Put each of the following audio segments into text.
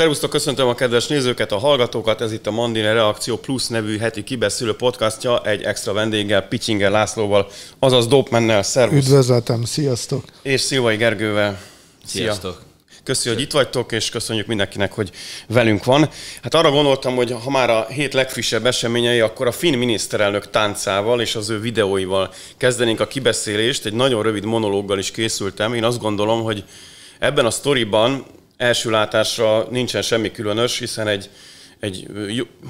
Szervusztok, köszöntöm a kedves nézőket, a hallgatókat, ez itt a Mandine Reakció Plus nevű heti kibeszélő podcastja, egy extra vendéggel, Picsinger Lászlóval, azaz Dopmennel, szervusz. Üdvözletem, sziasztok. És Szilvai Gergővel. Szia. Sziasztok. Köszönjük, hogy itt vagytok, és köszönjük mindenkinek, hogy velünk van. Hát arra gondoltam, hogy ha már a hét legfrissebb eseményei, akkor a finn miniszterelnök táncával és az ő videóival kezdenénk a kibeszélést. Egy nagyon rövid monológgal is készültem. Én azt gondolom, hogy ebben a sztoriban első látásra nincsen semmi különös, hiszen egy, egy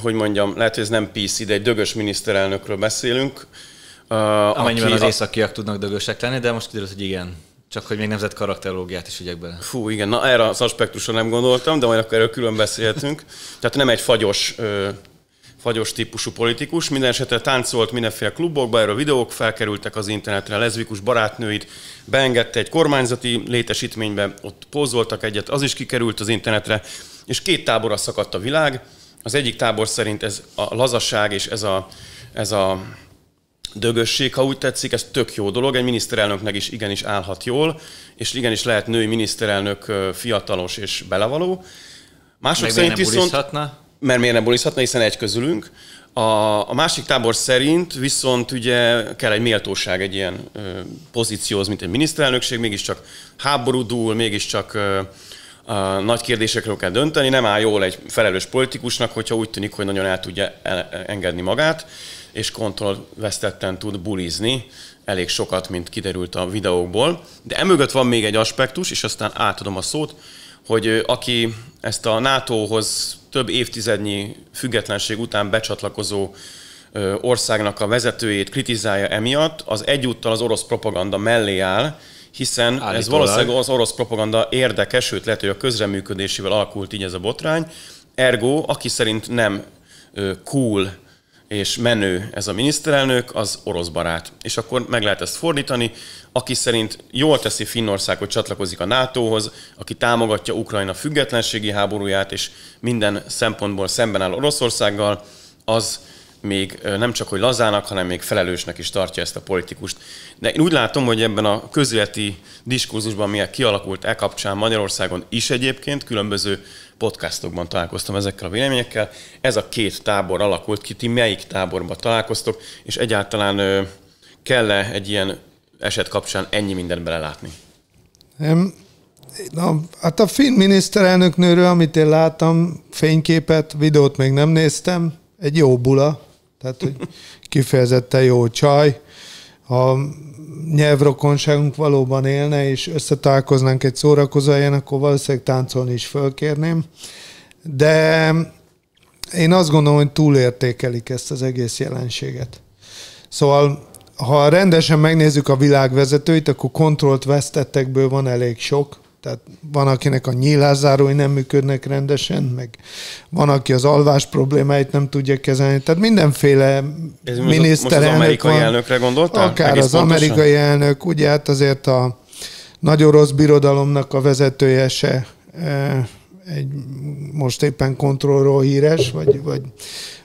hogy mondjam, lehet, hogy ez nem PC, de egy dögös miniszterelnökről beszélünk. Amennyiben az északiak tudnak dögösek lenni, de most kiderült, hogy igen. Csak hogy még nemzet karakterológiát is ügyek bele. Fú, igen, na erre az aspektusra nem gondoltam, de majd akkor erről külön beszélhetünk. Tehát nem egy fagyos, fagyos típusú politikus. Minden esetre táncolt mindenféle klubokba, erről videók felkerültek az internetre, a leszbikus barátnőit beengedte egy kormányzati létesítménybe, ott pózoltak egyet, az is kikerült az internetre, és két táborra szakadt a világ. Az egyik tábor szerint ez a lazaság és ez a, ez a dögösség, ha úgy tetszik, ez tök jó dolog, egy miniszterelnöknek is igenis állhat jól, és igenis lehet női miniszterelnök fiatalos és belevaló. Mások Meg szerint viszont... Mert miért nem bulizhatna, hiszen egy közülünk. A, a másik tábor szerint viszont ugye kell egy méltóság egy ilyen ö, pozícióhoz, mint egy miniszterelnökség, mégiscsak háború dúl, mégiscsak ö, a nagy kérdésekről kell dönteni, nem áll jól egy felelős politikusnak, hogyha úgy tűnik, hogy nagyon el tudja engedni magát és kontrollvesztetten tud bulizni, elég sokat, mint kiderült a videókból. De emögött van még egy aspektus, és aztán átadom a szót, hogy aki ezt a NATO-hoz több évtizednyi függetlenség után becsatlakozó országnak a vezetőjét kritizálja emiatt, az egyúttal az orosz propaganda mellé áll, hiszen Állítólag. ez valószínűleg az orosz propaganda érdekes, sőt lehet, hogy a közreműködésével alakult így ez a botrány. Ergo, aki szerint nem cool és menő ez a miniszterelnök, az orosz barát. És akkor meg lehet ezt fordítani, aki szerint jól teszi Finnország, hogy csatlakozik a NATO-hoz, aki támogatja Ukrajna függetlenségi háborúját, és minden szempontból szemben áll Oroszországgal, az még nem csak hogy lazának, hanem még felelősnek is tartja ezt a politikust. De én úgy látom, hogy ebben a közéleti diskurzusban, milyen kialakult e kapcsán Magyarországon is egyébként különböző podcastokban találkoztam ezekkel a véleményekkel. Ez a két tábor alakult ki, ti melyik táborban találkoztok, és egyáltalán kell-e egy ilyen eset kapcsán ennyi mindent belelátni? Na, hát a finn miniszterelnöknőről, amit én láttam, fényképet, videót még nem néztem, egy jó bula, tehát hogy kifejezetten jó csaj. Ha nyelvrokonságunk valóban élne, és összetalálkoznánk egy szórakozó helyen, akkor valószínűleg táncolni is fölkérném. De én azt gondolom, hogy túlértékelik ezt az egész jelenséget. Szóval, ha rendesen megnézzük a világvezetőit, akkor kontrollt vesztettekből van elég sok, tehát van, akinek a nyílászárói nem működnek rendesen, meg van, aki az alvás problémáit nem tudja kezelni. Tehát mindenféle Ez miniszterelnök most az amerikai van, elnökre gondoltál? Akár Egész az pontosan? amerikai elnök, ugye hát azért a nagyon rossz birodalomnak a vezetője se e, egy most éppen kontrollról híres, vagy, vagy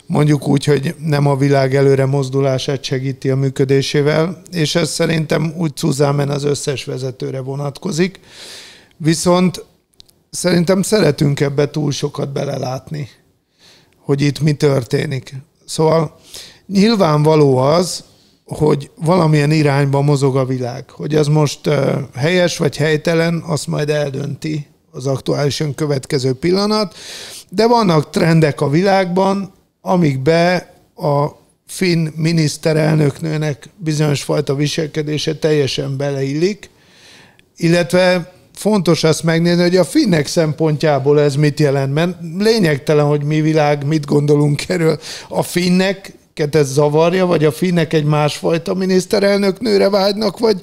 mondjuk úgy, hogy nem a világ előre mozdulását segíti a működésével, és ez szerintem úgy Cuzámen az összes vezetőre vonatkozik. Viszont szerintem szeretünk ebbe túl sokat belelátni, hogy itt mi történik. Szóval nyilvánvaló az, hogy valamilyen irányba mozog a világ. Hogy ez most helyes vagy helytelen, azt majd eldönti az aktuálisan következő pillanat, de vannak trendek a világban, amikbe a finn miniszterelnöknőnek bizonyos fajta viselkedése teljesen beleillik, illetve fontos azt megnézni, hogy a finnek szempontjából ez mit jelent, mert lényegtelen, hogy mi világ, mit gondolunk erről. A finnek ez zavarja, vagy a finnek egy másfajta miniszterelnök nőre vágynak, vagy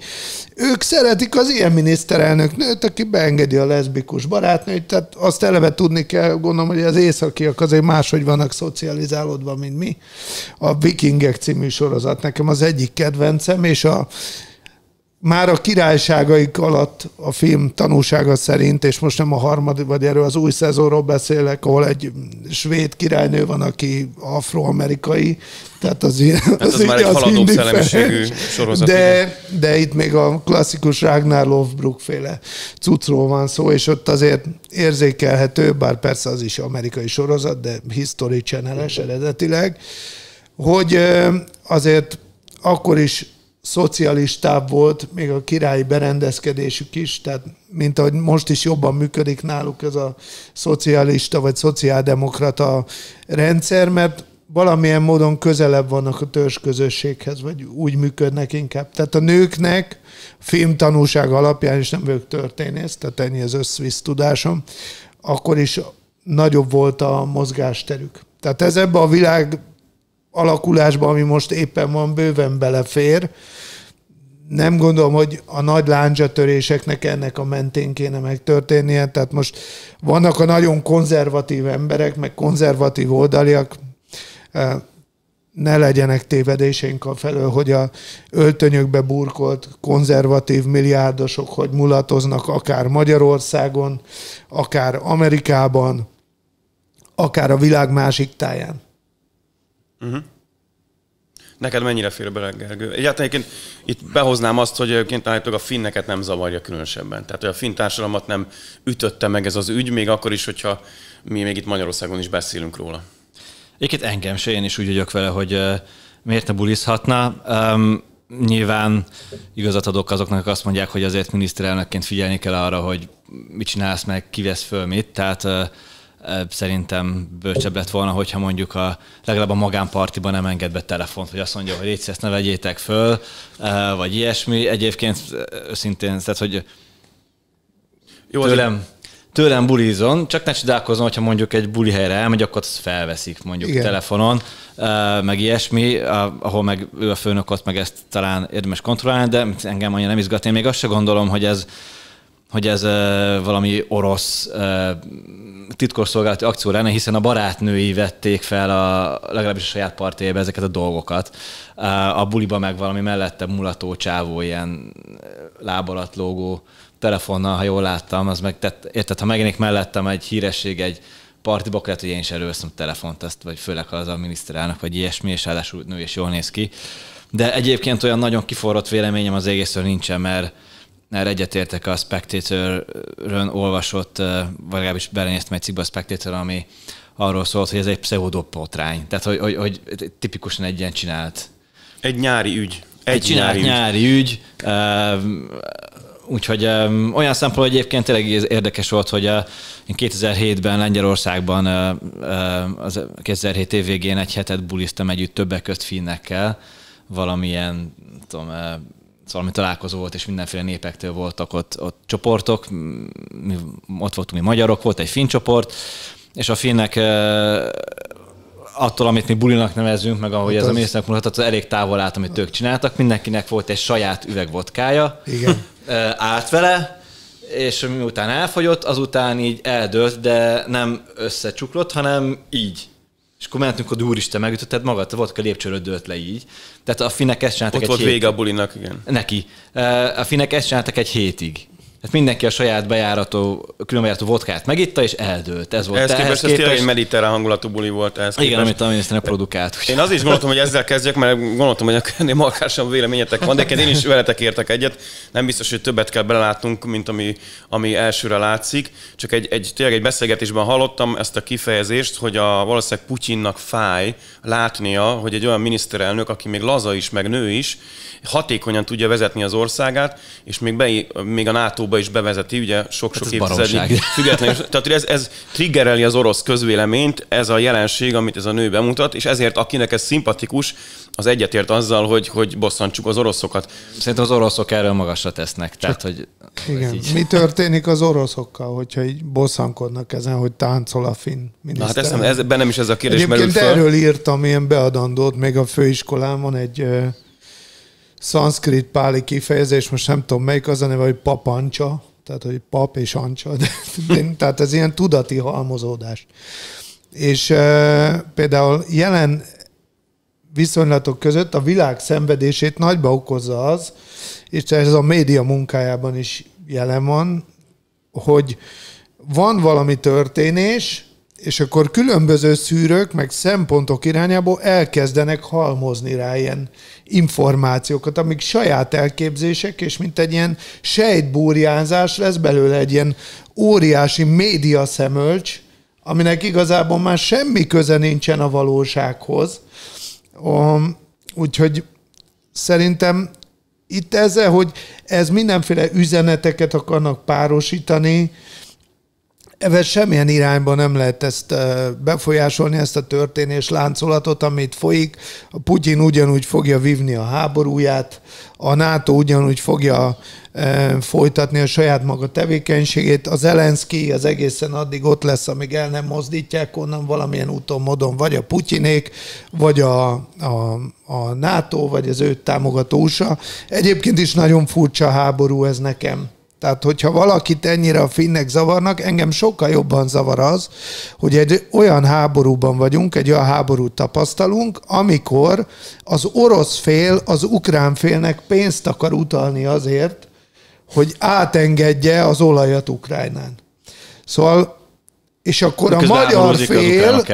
ők szeretik az ilyen miniszterelnök nőt, aki beengedi a leszbikus barátnőt, tehát azt eleve tudni kell, gondolom, hogy az északiak azért máshogy vannak szocializálódva, mint mi. A Vikingek című sorozat nekem az egyik kedvencem, és a már a királyságaik alatt a film tanúsága szerint, és most nem a harmadik, vagy erről az új szezonról beszélek, ahol egy svéd királynő van, aki afroamerikai, tehát az, hát az, az már egy haladó szellemiségű sorozat. De, de itt még a klasszikus Ragnar Lofbruk féle cucról van szó, és ott azért érzékelhető, bár persze az is amerikai sorozat, de History channel eredetileg, hogy azért akkor is szocialistább volt, még a királyi berendezkedésük is, tehát mint ahogy most is jobban működik náluk ez a szocialista vagy szociáldemokrata rendszer, mert valamilyen módon közelebb vannak a törzsközösséghez, vagy úgy működnek inkább. Tehát a nőknek filmtanúság alapján, és nem vagyok történész, tehát ennyi az összvisz tudásom, akkor is nagyobb volt a mozgásterük. Tehát ez ebbe a világ alakulásban, ami most éppen van, bőven belefér. Nem gondolom, hogy a nagy láncsatöréseknek ennek a mentén kéne megtörténnie. Tehát most vannak a nagyon konzervatív emberek, meg konzervatív oldaliak, ne legyenek tévedéseink a felől, hogy a öltönyökbe burkolt konzervatív milliárdosok, hogy mulatoznak akár Magyarországon, akár Amerikában, akár a világ másik táján. Uh-huh. Neked mennyire fér bele, Gergő? Egyáltalán egyébként itt behoznám azt, hogy egyébként állítólag a finneket nem zavarja különösebben. Tehát, hogy a finn társadalmat nem ütötte meg ez az ügy, még akkor is, hogyha mi még itt Magyarországon is beszélünk róla. Egyébként engem se, én is úgy vagyok vele, hogy miért ne bulizhatna. Um, nyilván igazat adok azoknak, akik azt mondják, hogy azért miniszterelnökként figyelni kell arra, hogy mit csinálsz meg, kivesz föl mit. Tehát uh, szerintem bölcsebb lett volna, hogyha mondjuk a, legalább a magánpartiban nem enged be telefont, hogy azt mondja, hogy légy ezt ne vegyétek föl, vagy ilyesmi. Egyébként szintén, tehát, hogy Jó, tőlem, tőlem bulizon, csak ne csodálkozom, hogyha mondjuk egy buli helyre elmegy, akkor azt felveszik mondjuk Igen. telefonon, meg ilyesmi, ahol meg ő a főnök ott meg ezt talán érdemes kontrollálni, de engem annyira nem izgat. Én még azt se gondolom, hogy ez hogy ez valami orosz titkosszolgálati akció lenne, hiszen a barátnői vették fel a, legalábbis a saját partjébe ezeket a dolgokat. A buliba meg valami mellette mulató csávó, ilyen láb alatt lógó telefonnal, ha jól láttam, az meg, tehát, érted, ha megjelenik mellettem egy híresség, egy partiba, akkor lehet, hogy én is előveszem a telefont, ezt, vagy főleg az a miniszterelnök, vagy ilyesmi, és ráadásul nő és jól néz ki. De egyébként olyan nagyon kiforrott véleményem az egészről nincsen, mert mert egyetértek a Spectator-ön olvasott, vagy legalábbis belenéztem egy cikkbe a Spectator, ami arról szólt, hogy ez egy pseudopotrány. Tehát, hogy, hogy, hogy tipikusan egy ilyen csinált. Egy nyári ügy. Egy, egy csinált nyári, nyári ügy. ügy. Úgyhogy um, olyan szempontból egyébként tényleg érdekes volt, hogy uh, én 2007-ben Lengyelországban uh, az 2007 év végén egy hetet buliztam együtt többek közt finnekkel, valamilyen, tudom, uh, szóval mi találkozó volt, és mindenféle népektől voltak ott, ott csoportok, mi, ott voltunk mi magyarok, volt egy finn csoport, és a finnek attól, amit mi bulinak nevezünk, meg ahogy hát ez az... a miniszternek mutatott, az elég távol állt, amit ők csináltak. Mindenkinek volt egy saját üveg vodkája. Igen. állt vele, és miután elfogyott, azután így eldőlt, de nem összecsuklott, hanem így. És akkor mentünk, hogy úristen, megütötted magad, volt a lépcsőről dőlt le így. Tehát a finek ezt csináltak Ott egy volt vége a bulinak, igen. Neki. A finek ezt csináltak egy hétig. Tehát mindenki a saját bejárató, különbejárató vodkát megitta, és eldőlt. Ez volt. Ehhez képest, képest ez tényleg egy mediterrán hangulatú buli volt. Ehhez Igen, képest. amit a miniszternek produkált. Én az is gondoltam, hogy ezzel kezdjek, mert gondoltam, hogy ennél markásabb véleményetek van, de én is veletek értek egyet. Nem biztos, hogy többet kell belelátnunk, mint ami, ami elsőre látszik. Csak egy, egy, tényleg egy beszélgetésben hallottam ezt a kifejezést, hogy a valószínűleg Putyinnak fáj látnia, hogy egy olyan miniszterelnök, aki még laza is, meg nő is, hatékonyan tudja vezetni az országát, és még, be, még a NATO-ba is bevezeti, ugye sok-sok hát évtizedig függetlenül. Tehát ez, ez triggereli az orosz közvéleményt, ez a jelenség, amit ez a nő bemutat, és ezért akinek ez szimpatikus, az egyetért azzal, hogy, hogy bosszantsuk az oroszokat. Szerintem az oroszok erről magasra tesznek. Tehát, hogy igen. Mi történik az oroszokkal, hogyha így bosszankodnak ezen, hogy táncol a finn Na hát ez, ez, bennem is ez a kérdés Egyébként merül föl. erről írtam ilyen beadandót, még a főiskolán van egy szanszkrit páli kifejezés, most nem tudom melyik az a neve, hogy papancsa, tehát hogy pap és ancsa, de, tehát ez ilyen tudati halmozódás. És e, például jelen viszonylatok között a világ szenvedését nagyba okozza az, és ez a média munkájában is jelen van, hogy van valami történés, és akkor különböző szűrők, meg szempontok irányából elkezdenek halmozni rá ilyen információkat, amik saját elképzések, és mint egy ilyen sejtbúrjánzás lesz belőle egy ilyen óriási média szemölcs, aminek igazából már semmi köze nincsen a valósághoz. Úgyhogy szerintem itt ezzel, hogy ez mindenféle üzeneteket akarnak párosítani, Evel semmilyen irányban nem lehet ezt befolyásolni, ezt a történés láncolatot, amit folyik. A Putyin ugyanúgy fogja vívni a háborúját, a NATO ugyanúgy fogja folytatni a saját maga tevékenységét. Az Zelenszky az egészen addig ott lesz, amíg el nem mozdítják onnan valamilyen úton, módon, vagy a Putyinék, vagy a, a, a NATO, vagy az őt támogató USA. Egyébként is nagyon furcsa háború ez nekem tehát, hogyha valakit ennyire a finnek zavarnak, engem sokkal jobban zavar az, hogy egy olyan háborúban vagyunk, egy olyan háborút tapasztalunk, amikor az orosz fél az ukrán félnek pénzt akar utalni azért, hogy átengedje az olajat Ukrajnán. Szóval és akkor a magyar fél,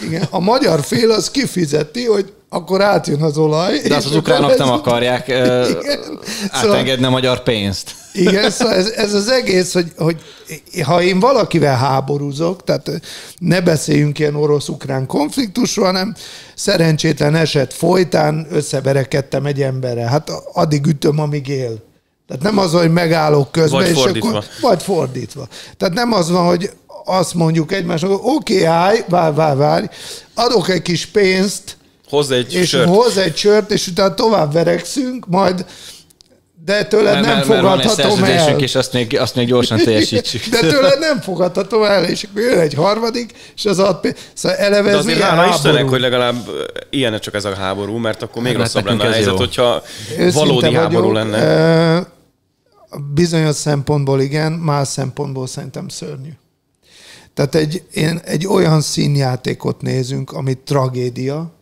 igen, a magyar fél az kifizeti, hogy akkor átjön az olaj. De azt az ukránok nem akarják igen, átengedni szóval, a magyar pénzt. Igen, szóval ez, ez az egész, hogy, hogy ha én valakivel háborúzok, tehát ne beszéljünk ilyen orosz-ukrán konfliktusról, hanem szerencsétlen eset folytán összeverekedtem egy emberre. Hát addig ütöm, amíg él. Tehát nem az, hogy megállok közben, vagy és fordítva. akkor... Vagy fordítva. Tehát nem az van, hogy azt mondjuk egymásnak, oké, okay, állj, várj, várj, várj, adok egy kis pénzt, Hozz egy és sört. hozz egy sört, és utána tovább verekszünk, majd de tőled nem mert, fogadhatom mert el. és azt még, azt még gyorsan teljesítsük. De tőled nem fogadhatom el, és akkor jön egy harmadik, és az ad Szóval eleve De azért hála Istennek, hogy legalább ilyen csak ez a háború, mert akkor még hát rosszabb lenne a helyzet, jó. hogyha Őszinte valódi vagyok, háború lenne. Bizonyos szempontból igen, más szempontból szerintem szörnyű. Tehát egy, én, egy olyan színjátékot nézünk, ami tragédia,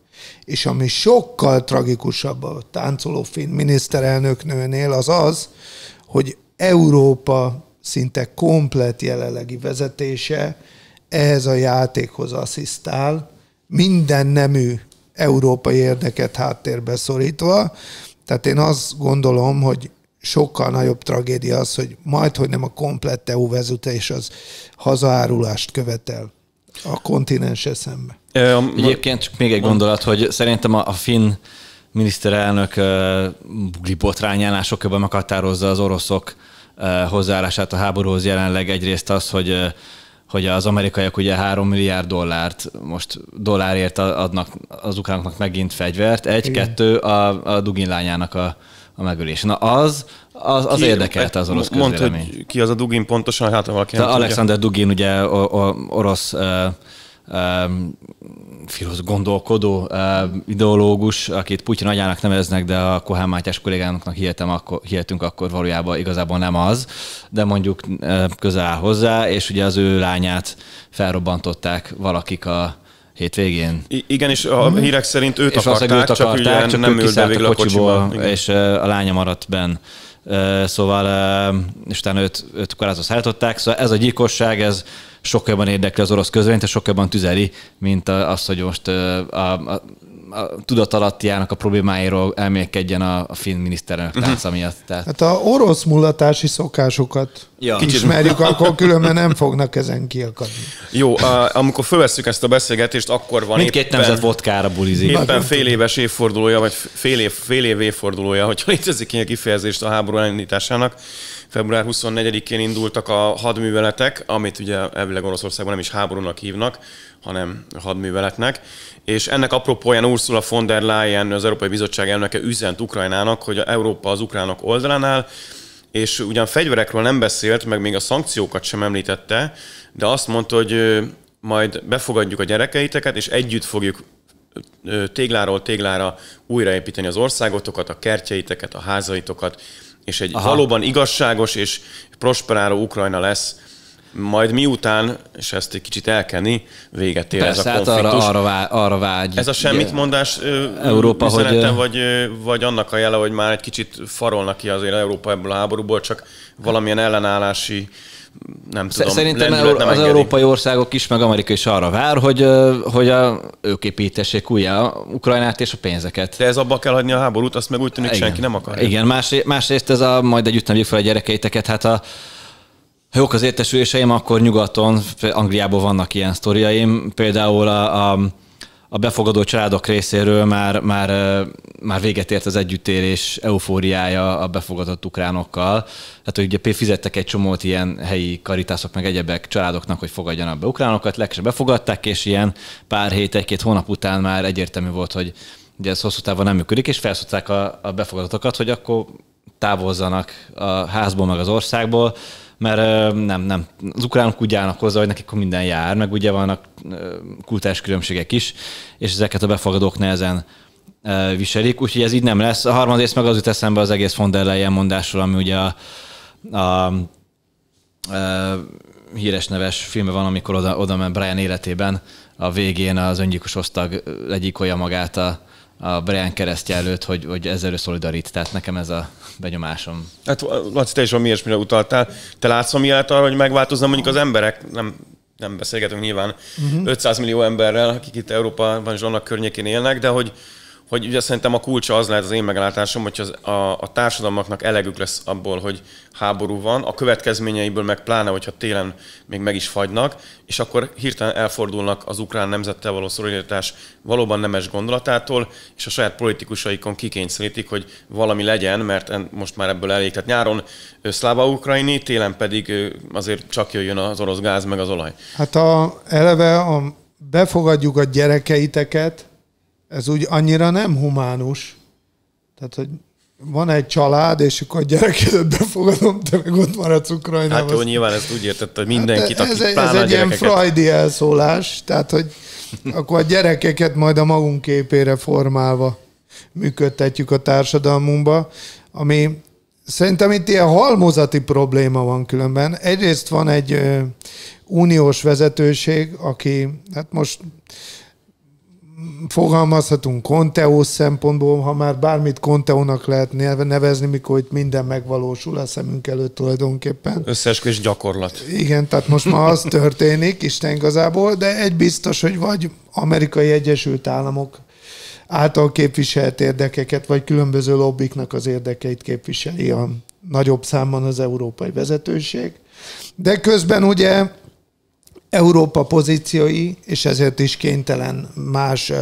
és ami sokkal tragikusabb a táncoló finn miniszterelnöknőnél, az az, hogy Európa szinte komplet jelenlegi vezetése ehhez a játékhoz asszisztál, minden nemű európai érdeket háttérbe szorítva. Tehát én azt gondolom, hogy sokkal nagyobb tragédia az, hogy majd, hogy nem a komplett EU vezetés az hazaárulást követel a kontinense szembe. Egyébként csak még egy gondolat, hogy szerintem a, a finn miniszterelnök uh, bugli botrányánál sokkal meghatározza az oroszok uh, hozzáállását a háborúhoz jelenleg. Egyrészt az, hogy uh, hogy az amerikaiak ugye 3 milliárd dollárt most dollárért adnak az ukránoknak megint fegyvert, egy-kettő a, a Dugin lányának a, a megölés. Na az, az, az ki, érdekelte az orosz Mondd, hogy ki az a Dugin pontosan, hát valaki nem Alexander Dugin ugye o, o, orosz uh, filosz gondolkodó ideológus, akit Putyin agyának neveznek, de a Kohán Mátyás kollégánknak hihetem, akkor, hihetünk, akkor valójában igazából nem az, de mondjuk közel áll hozzá, és ugye az ő lányát felrobbantották valakik a hétvégén. I- igen, és a mhm. hírek szerint őt és akarták, őt akarták, csak, ugye csak nem ült végül a kocsiba és a lánya maradt benn. Szóval, és utána őt, őt korlátozva szállították. Szóval ez a gyilkosság, ez sokkal jobban érdekli az orosz közvéleményt, és sokkal jobban tüzeli, mint az, hogy most a, a, a tudatalattiának a problémáiról elmélkedjen a, a finn miniszterelnök mhm. tánca miatt. Tehát... Hát a orosz mulatási szokásokat ja. ismerjük, akkor különben nem fognak ezen kiakadni. Jó, a, amikor fölvesszük ezt a beszélgetést, akkor van Mindkét éppen, nemzet vodkára bulizik. Éppen fél éves évfordulója, vagy fél év, fél év évfordulója, hogyha létezik ilyen kifejezést a háború elindításának február 24-én indultak a hadműveletek, amit ugye elvileg Oroszországban nem is háborúnak hívnak, hanem hadműveletnek. És ennek apropóján Ursula von der Leyen, az Európai Bizottság elnöke üzent Ukrajnának, hogy a Európa az ukránok oldalánál, és ugyan fegyverekről nem beszélt, meg még a szankciókat sem említette, de azt mondta, hogy majd befogadjuk a gyerekeiteket, és együtt fogjuk tégláról téglára újraépíteni az országotokat, a kertjeiteket, a házaitokat, és egy Aha. valóban igazságos és prosperáló Ukrajna lesz majd miután, és ezt egy kicsit elkenni, véget ér Persze, ez a hát konfliktus. arra, arra, vágy, arra vágy. Ez a semmit mondás Európa, üzenete, hogy- vagy, vagy annak a jele, hogy már egy kicsit farolnak ki azért Európa ebből a háborúból, csak valamilyen ellenállási nem tudom, Szerintem nem az engedi. európai országok is, meg Amerika is arra vár, hogy, hogy a, ők építessék újra Ukrajnát és a pénzeket. De ez abba kell hagyni a háborút, azt meg úgy tűnik senki nem akar. Igen, másrészt, másrészt ez a majd együtt neveljük fel a gyerekeiteket, hát a ha jók az értesüléseim, akkor nyugaton, Angliában vannak ilyen sztoriaim, például a, a, a befogadó családok részéről már, már, már véget ért az együttérés eufóriája a befogadott ukránokkal. Hát hogy ugye fizettek egy csomót ilyen helyi karitászok meg egyebek családoknak, hogy fogadjanak be ukránokat, legközelebb befogadták, és ilyen pár hét, egy-két hónap után már egyértelmű volt, hogy ugye ez hosszú távon nem működik, és felszólták a, a befogadatokat, hogy akkor távozzanak a házból, meg az országból, mert nem, nem, az ukránok úgy állnak hozzá, hogy nekik minden jár, meg ugye vannak ö, kultúrás különbségek is, és ezeket a befogadók nehezen viselik, úgyhogy ez így nem lesz. A harmadrészt meg az jut eszembe az egész von der Leyen mondásról, ami ugye a, a, a híres neves filme van, amikor oda, oda ment Brian életében, a végén az öngyilkos osztag legyilkolja magát a, a Brian keresztje előtt, hogy, hogy ezzel ő szolidarít. Tehát nekem ez a benyomásom. Hát Laci, te is valami ilyesmire utaltál. Te látsz ami arra, hogy megváltozna mondjuk az emberek? Nem, nem beszélgetünk nyilván uh-huh. 500 millió emberrel, akik itt Európában és annak környékén élnek, de hogy, hogy ugye szerintem a kulcsa az lehet az én meglátásom, hogy az, a, a társadalmaknak elegük lesz abból, hogy háború van, a következményeiből meg pláne, hogyha télen még meg is fagynak, és akkor hirtelen elfordulnak az ukrán nemzettel való szolidaritás valóban nemes gondolatától, és a saját politikusaikon kikényszerítik, hogy valami legyen, mert most már ebből elég. Tehát nyáron szláva ukrajni, télen pedig azért csak jöjjön az orosz gáz meg az olaj. Hát a, eleve a, befogadjuk a gyerekeiteket, ez úgy annyira nem humánus. Tehát, hogy van egy család, és akkor a gyerekedet befogadom, te meg ott maradsz Ukrajnában. Hát jó, nyilván ezt úgy értette, hogy mindenkit, Hát aki ez, egy- ez egy ilyen freudi elszólás, tehát, hogy akkor a gyerekeket majd a magunk képére formálva működtetjük a társadalmunkba, ami szerintem itt ilyen halmozati probléma van különben. Egyrészt van egy ö, uniós vezetőség, aki, hát most fogalmazhatunk Conteó szempontból, ha már bármit Conteónak lehet neve- nevezni, mikor itt minden megvalósul a szemünk előtt tulajdonképpen. Összeesküvés gyakorlat. Igen, tehát most már az történik, Isten igazából, de egy biztos, hogy vagy amerikai Egyesült Államok által képviselt érdekeket, vagy különböző lobbiknak az érdekeit képviseli a nagyobb számban az európai vezetőség. De közben ugye Európa pozíciói, és ezért is kénytelen más uh,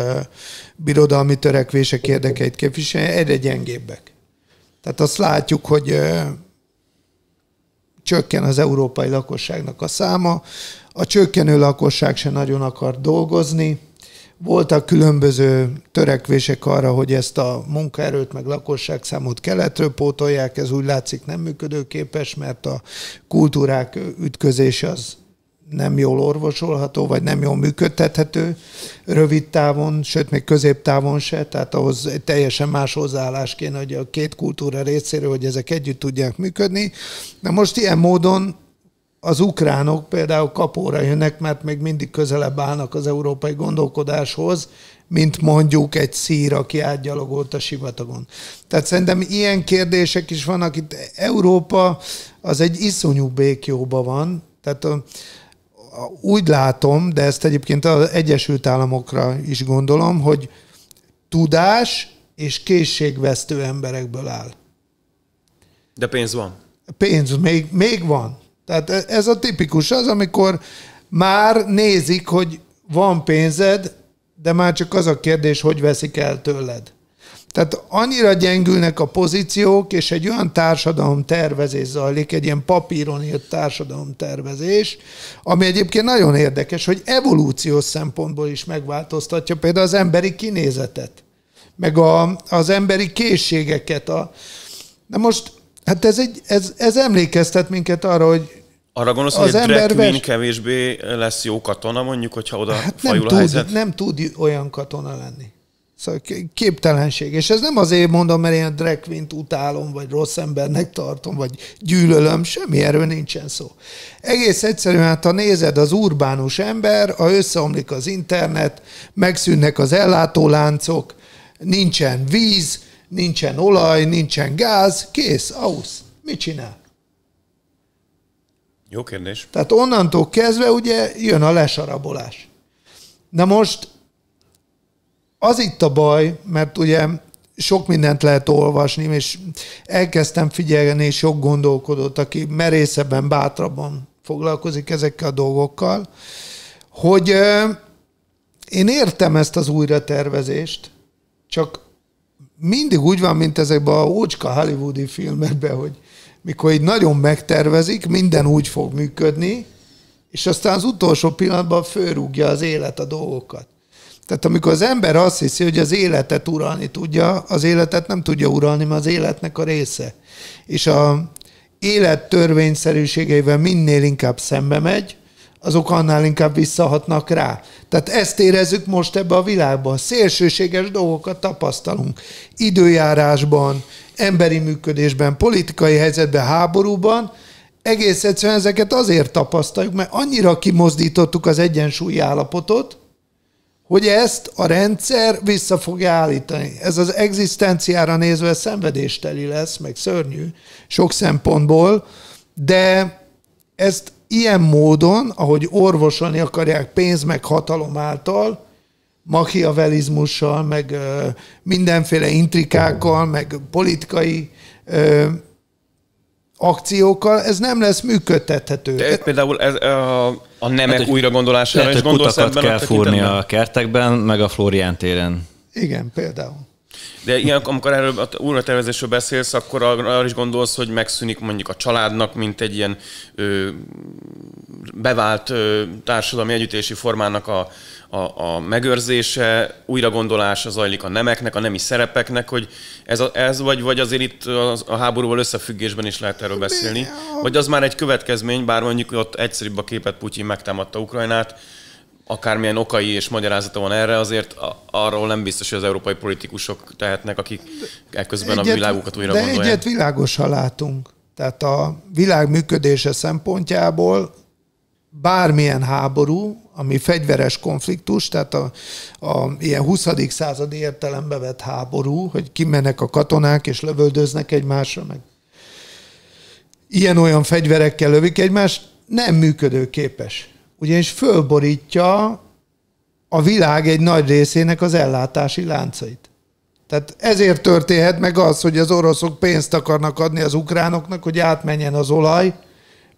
birodalmi törekvések érdekeit képviselni, egyre gyengébbek. Tehát azt látjuk, hogy uh, csökken az európai lakosságnak a száma, a csökkenő lakosság se nagyon akar dolgozni, voltak különböző törekvések arra, hogy ezt a munkaerőt meg lakosságszámot keletről pótolják, ez úgy látszik nem működőképes, mert a kultúrák ütközése az nem jól orvosolható, vagy nem jól működtethető rövid távon, sőt még középtávon se, tehát ahhoz egy teljesen más hozzáállás kéne, hogy a két kultúra részéről, hogy ezek együtt tudják működni. De most ilyen módon az ukránok például kapóra jönnek, mert még mindig közelebb állnak az európai gondolkodáshoz, mint mondjuk egy szír, aki átgyalogolt a sivatagon. Tehát szerintem ilyen kérdések is vannak itt. Európa az egy iszonyú békjóba van, tehát a, úgy látom, de ezt egyébként az Egyesült Államokra is gondolom, hogy tudás és készségvesztő emberekből áll. De pénz van. Pénz még, még van. Tehát ez a tipikus az, amikor már nézik, hogy van pénzed, de már csak az a kérdés, hogy veszik el tőled. Tehát annyira gyengülnek a pozíciók, és egy olyan társadalom tervezés zajlik, egy ilyen papíron írt társadalom tervezés, ami egyébként nagyon érdekes, hogy evolúciós szempontból is megváltoztatja például az emberi kinézetet, meg a, az emberi készségeket. A, de most, hát ez, egy, ez, ez emlékeztet minket arra, hogy Arra gondolsz, Az hogy egy drag ember vers- kevésbé lesz jó katona, mondjuk, hogyha oda hát nem fajul a tud, helyzet? nem tud olyan katona lenni. Szóval képtelenség. És ez nem azért mondom, mert én drag queen utálom, vagy rossz embernek tartom, vagy gyűlölöm, semmi erről nincsen szó. Egész egyszerűen, hát ha nézed az urbánus ember, ha összeomlik az internet, megszűnnek az ellátóláncok, nincsen víz, nincsen olaj, nincsen gáz, kész, ausz. Mit csinál? Jó kérdés. Tehát onnantól kezdve ugye jön a lesarabolás. Na most az itt a baj, mert ugye sok mindent lehet olvasni, és elkezdtem figyelni, sok gondolkodott, aki merészebben, bátrabban foglalkozik ezekkel a dolgokkal, hogy én értem ezt az újratervezést, csak mindig úgy van, mint ezekben a ócska hollywoodi filmekben, hogy mikor így nagyon megtervezik, minden úgy fog működni, és aztán az utolsó pillanatban fölrúgja az élet a dolgokat. Tehát amikor az ember azt hiszi, hogy az életet uralni tudja, az életet nem tudja uralni, mert az életnek a része. És a élet törvényszerűségeivel minél inkább szembe megy, azok annál inkább visszahatnak rá. Tehát ezt érezzük most ebbe a világban. Szélsőséges dolgokat tapasztalunk. Időjárásban, emberi működésben, politikai helyzetben, háborúban, egész egyszerűen ezeket azért tapasztaljuk, mert annyira kimozdítottuk az egyensúlyi állapotot, hogy ezt a rendszer vissza fogja állítani. Ez az egzisztenciára nézve szenvedésteli lesz, meg szörnyű sok szempontból, de ezt ilyen módon, ahogy orvosolni akarják pénz meg hatalom által, machiavelizmussal, meg ö, mindenféle intrikákkal, meg politikai ö, akciókkal, ez nem lesz működtethető. De például ez a, a nemek hát, újra gondolására lehet, is gondolsz ebben kell a fúrni a kertekben, meg a Florián téren. Igen, például. De ilyen, amikor erről a újratervezésről beszélsz, akkor arra is gondolsz, hogy megszűnik mondjuk a családnak, mint egy ilyen ö, bevált társadalmi együttési formának a, a, a megőrzése, újragondolása zajlik a nemeknek, a nemi szerepeknek, hogy ez, a, ez vagy, vagy azért itt a, a háborúval összefüggésben is lehet erről beszélni, vagy az már egy következmény, bár mondjuk ott egyszerűbb a képet Putyin megtámadta Ukrajnát, akármilyen okai és magyarázata van erre, azért arról nem biztos, hogy az európai politikusok tehetnek, akik ekközben egyet, a világukat újra de gondolják. De egyet világosan látunk. Tehát a világ működése szempontjából bármilyen háború, ami fegyveres konfliktus, tehát a, a ilyen 20. századi értelembe vett háború, hogy kimennek a katonák és lövöldöznek egymásra, meg ilyen-olyan fegyverekkel lövik egymást, nem működőképes. Ugyanis fölborítja a világ egy nagy részének az ellátási láncait. Tehát ezért történhet meg az, hogy az oroszok pénzt akarnak adni az ukránoknak, hogy átmenjen az olaj,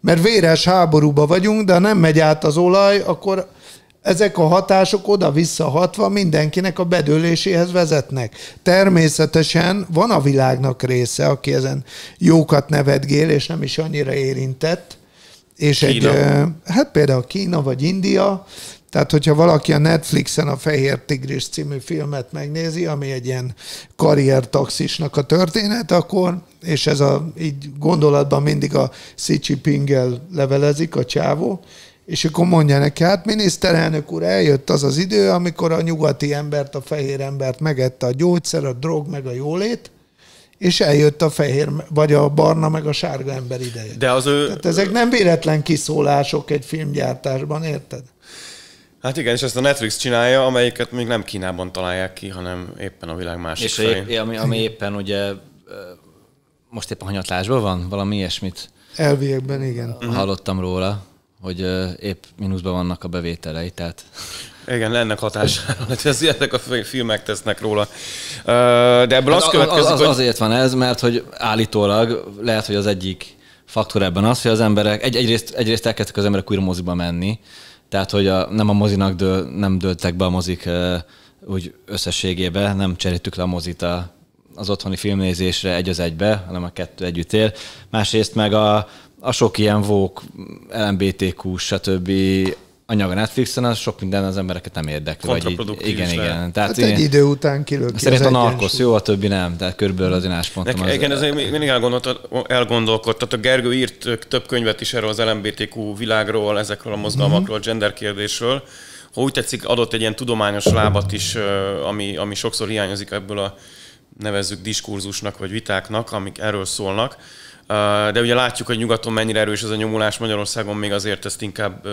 mert véres háborúba vagyunk, de ha nem megy át az olaj, akkor ezek a hatások oda-vissza hatva mindenkinek a bedőléséhez vezetnek. Természetesen van a világnak része, aki ezen jókat nevetgél, és nem is annyira érintett, és Kína. egy, hát például Kína vagy India, tehát, hogyha valaki a Netflixen a Fehér Tigris című filmet megnézi, ami egy ilyen karriertaxisnak a történet, akkor, és ez a, így gondolatban mindig a Xi Jinpinggel levelezik a csávó, és akkor mondja neki, hát miniszterelnök úr, eljött az az idő, amikor a nyugati embert, a fehér embert megette a gyógyszer, a drog, meg a jólét, és eljött a fehér, vagy a barna, meg a sárga ember ideje. De az ő... Tehát ezek nem véletlen kiszólások egy filmgyártásban, érted? Hát igen, és ezt a Netflix csinálja, amelyiket még nem Kínában találják ki, hanem éppen a világ másik És felé. ami, ami éppen ugye most éppen hanyatlásban van, valami ilyesmit. Elviekben, igen. Hallottam róla, hogy épp mínuszban vannak a bevételei, tehát... Igen, ennek hatására, hogy ez, ezek a filmek tesznek róla. De ebből hát az következik, az, az, Azért van ez, mert hogy állítólag lehet, hogy az egyik faktor ebben az, hogy az emberek, egy, egyrészt, egyrészt elkezdtek az emberek újra moziba menni, tehát, hogy a, nem a mozinak dől, nem döltek be a mozik úgy összességébe, nem cseréltük le a mozit a, az otthoni filmnézésre egy az egybe, hanem a kettő együtt él. Másrészt meg a, a sok ilyen vók, LMBTQ, stb anyag a Netflixen, az sok minden az embereket nem érdekli. Vagy így, igen, igen. Tehát hát egy idő után kilök. Szerint a narkosz jó, a többi nem. Tehát körülbelül az én áspontom. Az... Igen, ez mindig elgondolkodtat. A Gergő írt több könyvet is erről az LMBTQ világról, ezekről a mozgalmakról, a gender kérdésről, ha úgy tetszik, adott egy ilyen tudományos lábat is, ami, ami sokszor hiányozik ebből a nevezzük diskurzusnak vagy vitáknak, amik erről szólnak. De ugye látjuk, hogy nyugaton mennyire erős ez a nyomulás, Magyarországon még azért ezt inkább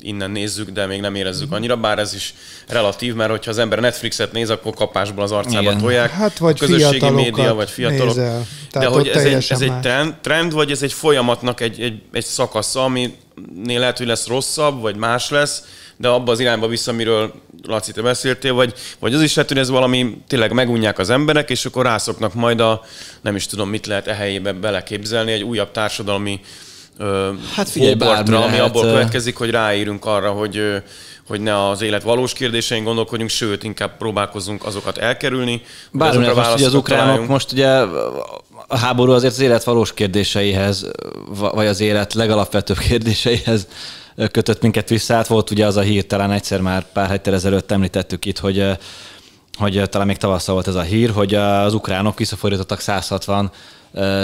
innen nézzük, de még nem érezzük annyira, bár ez is relatív, mert hogyha az ember Netflixet néz, akkor kapásból az arcába Igen. tolják. Hát vagy a közösségi média, vagy fiatalok. Nézel. de hogy ez egy, ez egy trend, trend, vagy ez egy folyamatnak egy, egy, egy szakasza, aminél lehet, hogy lesz rosszabb, vagy más lesz, de abba az irányba vissza, amiről Laci, te beszéltél, vagy, vagy az is lehet, hogy ez valami tényleg megunják az emberek, és akkor rászoknak majd a, nem is tudom, mit lehet e helyébe beleképzelni, egy újabb társadalmi ö, hát figyelj, hóportra, ami lehet. abból következik, hogy ráírunk arra, hogy hogy ne az élet valós kérdésein gondolkodjunk, sőt, inkább próbálkozunk azokat elkerülni. Bármi most ugye az ukránok találjunk. most ugye a háború azért az élet valós kérdéseihez, vagy az élet legalapvetőbb kérdéseihez kötött minket vissza. Hát volt ugye az a hír, talán egyszer már pár héttel ezelőtt említettük itt, hogy hogy talán még tavasszal volt ez a hír, hogy az ukránok visszafordítottak 160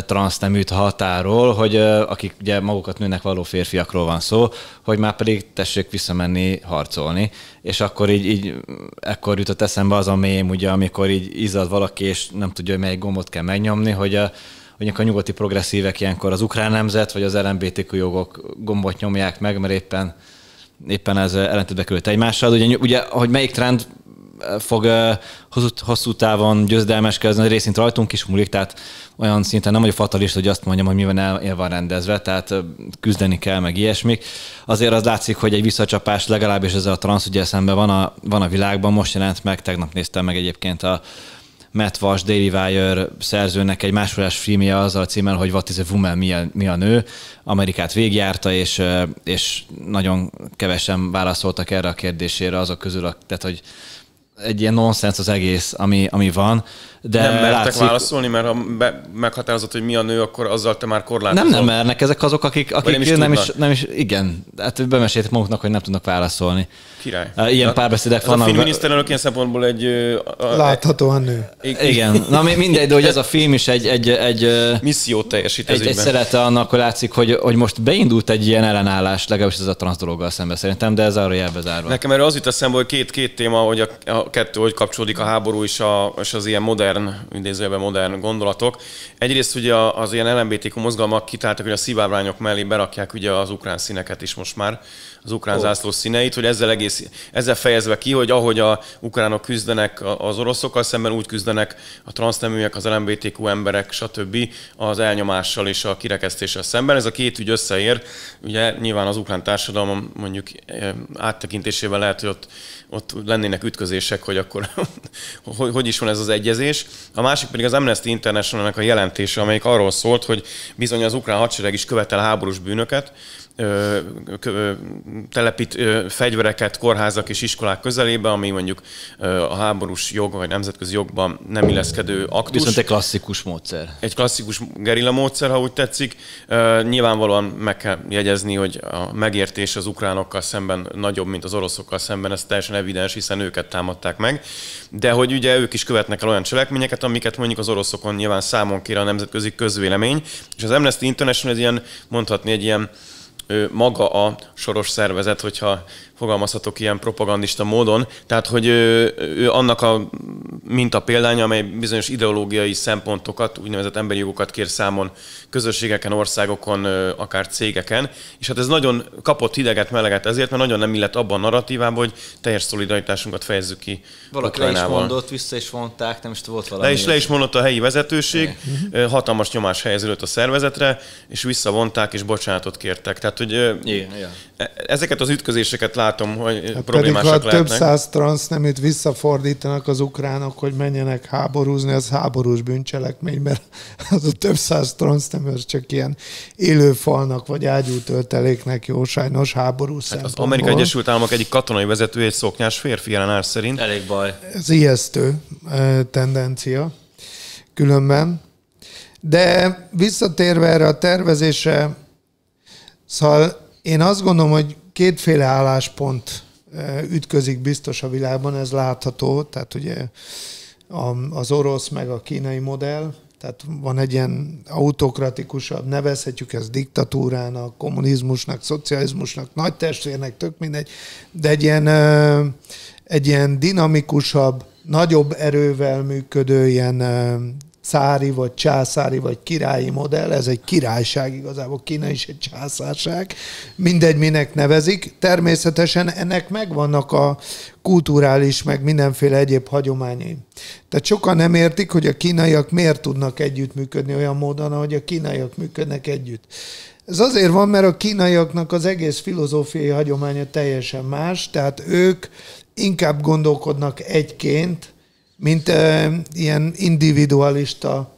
transzneműt határól, hogy akik ugye magukat nőnek való férfiakról van szó, hogy már pedig tessék visszamenni harcolni. És akkor így, így ekkor jutott eszembe az a mém, ugye, amikor így izzad valaki, és nem tudja, hogy melyik gombot kell megnyomni, hogy a, hogy a nyugati progresszívek ilyenkor az ukrán nemzet, vagy az LMBTQ jogok gombot nyomják meg, mert éppen, éppen ez ellentétbe került egymással. Ugye, ugye, hogy melyik trend fog hosszú, távon győzedelmeskedni, részint rajtunk is múlik, tehát olyan szinten nem vagyok fatalista, hogy azt mondjam, hogy mi van el, van rendezve, tehát küzdeni kell, meg ilyesmik. Azért az látszik, hogy egy visszacsapás legalábbis ezzel a transz ugye szemben van a, van a világban, most jelent meg, tegnap néztem meg egyébként a Matt Vash, Daily Wire szerzőnek egy másodás filmje azzal a címmel, hogy What is a Woman, mi a, mi a nő. Amerikát végigjárta, és, és nagyon kevesen válaszoltak erre a kérdésére azok közül, tehát hogy egy ilyen nonsens az egész, ami, ami van. De nem mertek látszik... válaszolni, mert ha be, meghatározott, hogy mi a nő, akkor azzal te már korlátozol. Nem, nem mernek, ezek azok, akik, akik nem, is nem, is, nem is, igen, hát bemesélték maguknak, hogy nem tudnak válaszolni. Király. Ilyen Na, párbeszédek vannak. A filmminiszterelnök ilyen szempontból egy... A, Láthatóan nő. Igen, na mindegy, de hogy ez a film is egy... egy, egy Missziót teljesít egy, egy szerete annak, hogy látszik, hogy, hogy most beindult egy ilyen ellenállás, legalábbis ez a transz dologgal szemben szerintem, de ez arra jelbezárva. Nekem erre az jut eszembe, hogy két, két téma, hogy a, a kettő, hogy kapcsolódik a háború és, a, és az ilyen modern, idézőjelben modern gondolatok. Egyrészt ugye az ilyen LMBTQ mozgalmak kitáltak, hogy a szívábrányok mellé berakják ugye az ukrán színeket is most már, az ukrán oh. zászló színeit, hogy ezzel, egész, ezzel fejezve ki, hogy ahogy a ukránok küzdenek az oroszokkal szemben, úgy küzdenek a transzneműek, az LMBTQ emberek, stb. az elnyomással és a kirekesztéssel szemben. Ez a két ügy összeér. Ugye nyilván az ukrán társadalom mondjuk eh, áttekintésével lehet, hogy ott, ott lennének ütközések, hogy akkor hogy, hogy is van ez az egyezés. A másik pedig az Amnesty International-nek a jelentése, amelyik arról szólt, hogy bizony az ukrán hadsereg is követel háborús bűnöket, telepít fegyvereket kórházak és iskolák közelébe, ami mondjuk a háborús jog vagy nemzetközi jogban nem illeszkedő aktus. Viszont egy klasszikus módszer. Egy klasszikus gerilla módszer, ha úgy tetszik. Nyilvánvalóan meg kell jegyezni, hogy a megértés az ukránokkal szemben nagyobb, mint az oroszokkal szemben, ez teljesen evidens, hiszen őket támadták meg. De hogy ugye ők is követnek el olyan cselekményeket, amiket mondjuk az oroszokon nyilván számon kér a nemzetközi közvélemény. És az Amnesty International egy ilyen, mondhatni egy ilyen maga a soros szervezet, hogyha fogalmazhatok ilyen propagandista módon. Tehát, hogy ő, ő annak a minta példánya, amely bizonyos ideológiai szempontokat, úgynevezett emberi jogokat kér számon közösségeken, országokon, akár cégeken. És hát ez nagyon kapott hideget, meleget ezért, mert nagyon nem illet abban a narratívában, hogy teljes szolidaritásunkat fejezzük ki Valaki le is mondott, vissza is vonták, nem is volt valami. Le is, le is mondott a helyi vezetőség, Igen. hatalmas nyomás helyeződött a szervezetre, és visszavonták, és bocsánatot kértek. Tehát, hogy Igen. E, ezeket az ütközéseket látom, hogy hát problémásak pedig, ha lehetnek. több száz transzneműt visszafordítanak az ukránok, hogy menjenek háborúzni, az háborús bűncselekmény, mert az a több száz transznemű az csak ilyen élő falnak vagy ágyútölteléknek jó sajnos háború hát Az Amerikai Egyesült Államok egyik katonai vezető egy szoknyás férfi jelenár szerint. Elég baj. Ez ijesztő tendencia különben. De visszatérve erre a tervezésre, szóval én azt gondolom, hogy kétféle álláspont ütközik biztos a világban, ez látható, tehát ugye az orosz meg a kínai modell, Tehát van egy ilyen autokratikusabb, nevezhetjük ezt diktatúrának, kommunizmusnak, szocializmusnak, nagy testvérnek, tök mindegy, de egy ilyen, egy ilyen dinamikusabb, nagyobb erővel működő ilyen cári, vagy császári, vagy királyi modell, ez egy királyság igazából, Kína is egy császárság, mindegy, minek nevezik. Természetesen ennek megvannak a kulturális, meg mindenféle egyéb hagyományai. Tehát sokan nem értik, hogy a kínaiak miért tudnak együttműködni olyan módon, ahogy a kínaiak működnek együtt. Ez azért van, mert a kínaiaknak az egész filozófiai hagyománya teljesen más, tehát ők inkább gondolkodnak egyként, mint e, ilyen individualista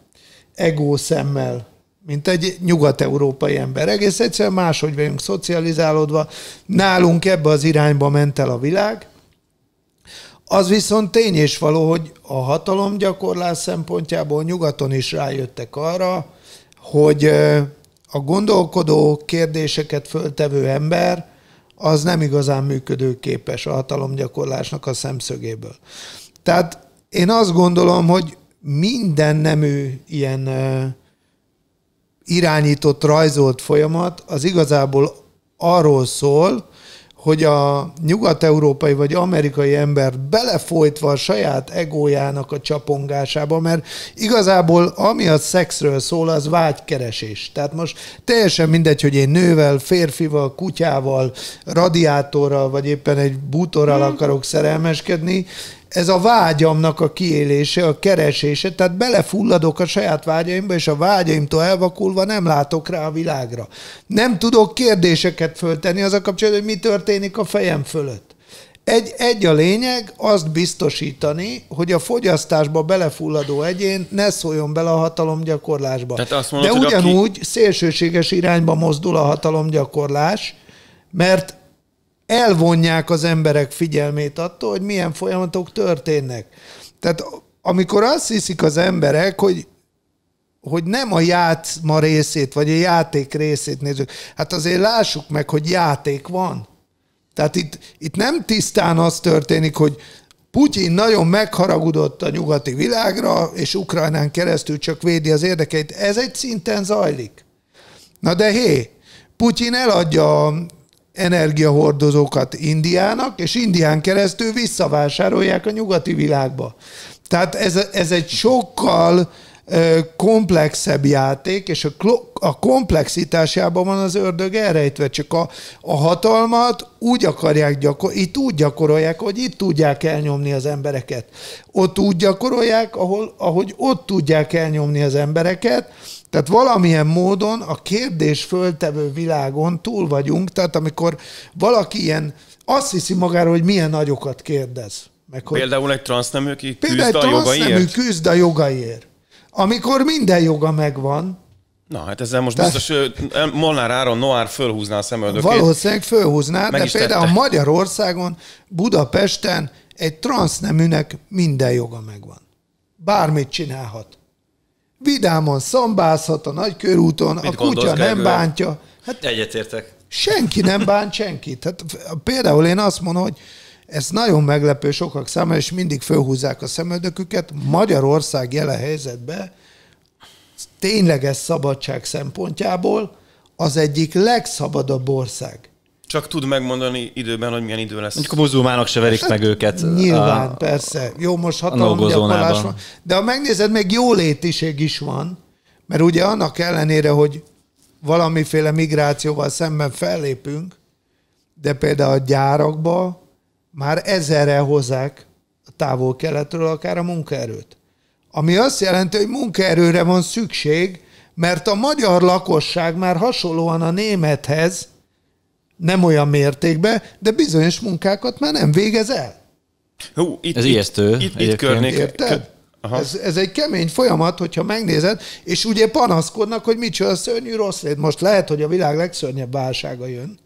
ego szemmel, mint egy nyugat-európai ember. Egész egyszerűen máshogy vagyunk szocializálódva, nálunk ebbe az irányba ment el a világ. Az viszont tény és való, hogy a hatalomgyakorlás szempontjából nyugaton is rájöttek arra, hogy a gondolkodó kérdéseket föltevő ember az nem igazán működőképes a hatalomgyakorlásnak a szemszögéből. Tehát én azt gondolom, hogy minden nemű ilyen irányított, rajzolt folyamat az igazából arról szól, hogy a nyugat-európai vagy amerikai ember belefolytva a saját egójának a csapongásába, mert igazából ami a szexről szól, az vágykeresés. Tehát most teljesen mindegy, hogy én nővel, férfival, kutyával, radiátorral, vagy éppen egy bútorral hmm. akarok szerelmeskedni, ez a vágyamnak a kiélése, a keresése, tehát belefulladok a saját vágyaimba, és a vágyaimtól elvakulva nem látok rá a világra. Nem tudok kérdéseket föltenni az a kapcsolatban, hogy mi történik a fejem fölött. Egy, egy a lényeg, azt biztosítani, hogy a fogyasztásba belefulladó egyén ne szóljon bele a hatalomgyakorlásba. Tehát azt mondod, De ugyanúgy aki... szélsőséges irányba mozdul a hatalomgyakorlás, mert elvonják az emberek figyelmét attól, hogy milyen folyamatok történnek. Tehát amikor azt hiszik az emberek, hogy hogy nem a játszma részét, vagy a játék részét nézzük. Hát azért lássuk meg, hogy játék van. Tehát itt, itt nem tisztán az történik, hogy Putyin nagyon megharagudott a nyugati világra, és Ukrajnán keresztül csak védi az érdekeit. Ez egy szinten zajlik. Na de hé, Putyin eladja energiahordozókat Indiának, és Indián keresztül visszavásárolják a nyugati világba. Tehát ez, ez egy sokkal komplexebb játék, és a, a komplexitásában van az ördög elrejtve, csak a, a hatalmat úgy akarják gyakorolni, itt úgy gyakorolják, hogy itt tudják elnyomni az embereket. Ott úgy gyakorolják, ahol, ahogy ott tudják elnyomni az embereket, tehát valamilyen módon a kérdés föltevő világon túl vagyunk, tehát amikor valaki ilyen azt hiszi magáról, hogy milyen nagyokat kérdez. Meg, hogy például egy transznemű, aki küzd a jogaiért? küzd a jogaiért. Amikor minden joga megvan, Na, hát ezzel most biztos Molnár Áron Noár fölhúzná a szemöldökét. Valószínűleg fölhúzná, de például tette. Magyarországon, Budapesten egy transzneműnek minden joga megvan. Bármit csinálhat vidáman szambázhat a nagykörúton, Mit a kutya nem bántja. Hát Egyetértek. Senki nem bánt senkit. Hát például én azt mondom, hogy ez nagyon meglepő sokak számára, és mindig fölhúzzák a szemöldöküket. Magyarország jelen helyzetben tényleges szabadság szempontjából az egyik legszabadabb ország. Csak tud megmondani időben, hogy milyen idő lesz. Mondjuk a muzulmánok se verik hát, meg őket. Nyilván, a, persze. Jó, most hatalomgyakorlás van. De ha megnézed, még jólétiség is van, mert ugye annak ellenére, hogy valamiféle migrációval szemben fellépünk, de például a gyárakba már ezerre hozzák a távol-keletről akár a munkaerőt. Ami azt jelenti, hogy munkaerőre van szükség, mert a magyar lakosság már hasonlóan a némethez nem olyan mértékben, de bizonyos munkákat már nem végez el. Hú, itt, ez ijesztő. Itt, itt körnék. Érted? Aha. Ez, ez egy kemény folyamat, hogyha megnézed, és ugye panaszkodnak, hogy micsoda szörnyű rossz lét. Most lehet, hogy a világ legszörnyebb válsága jön,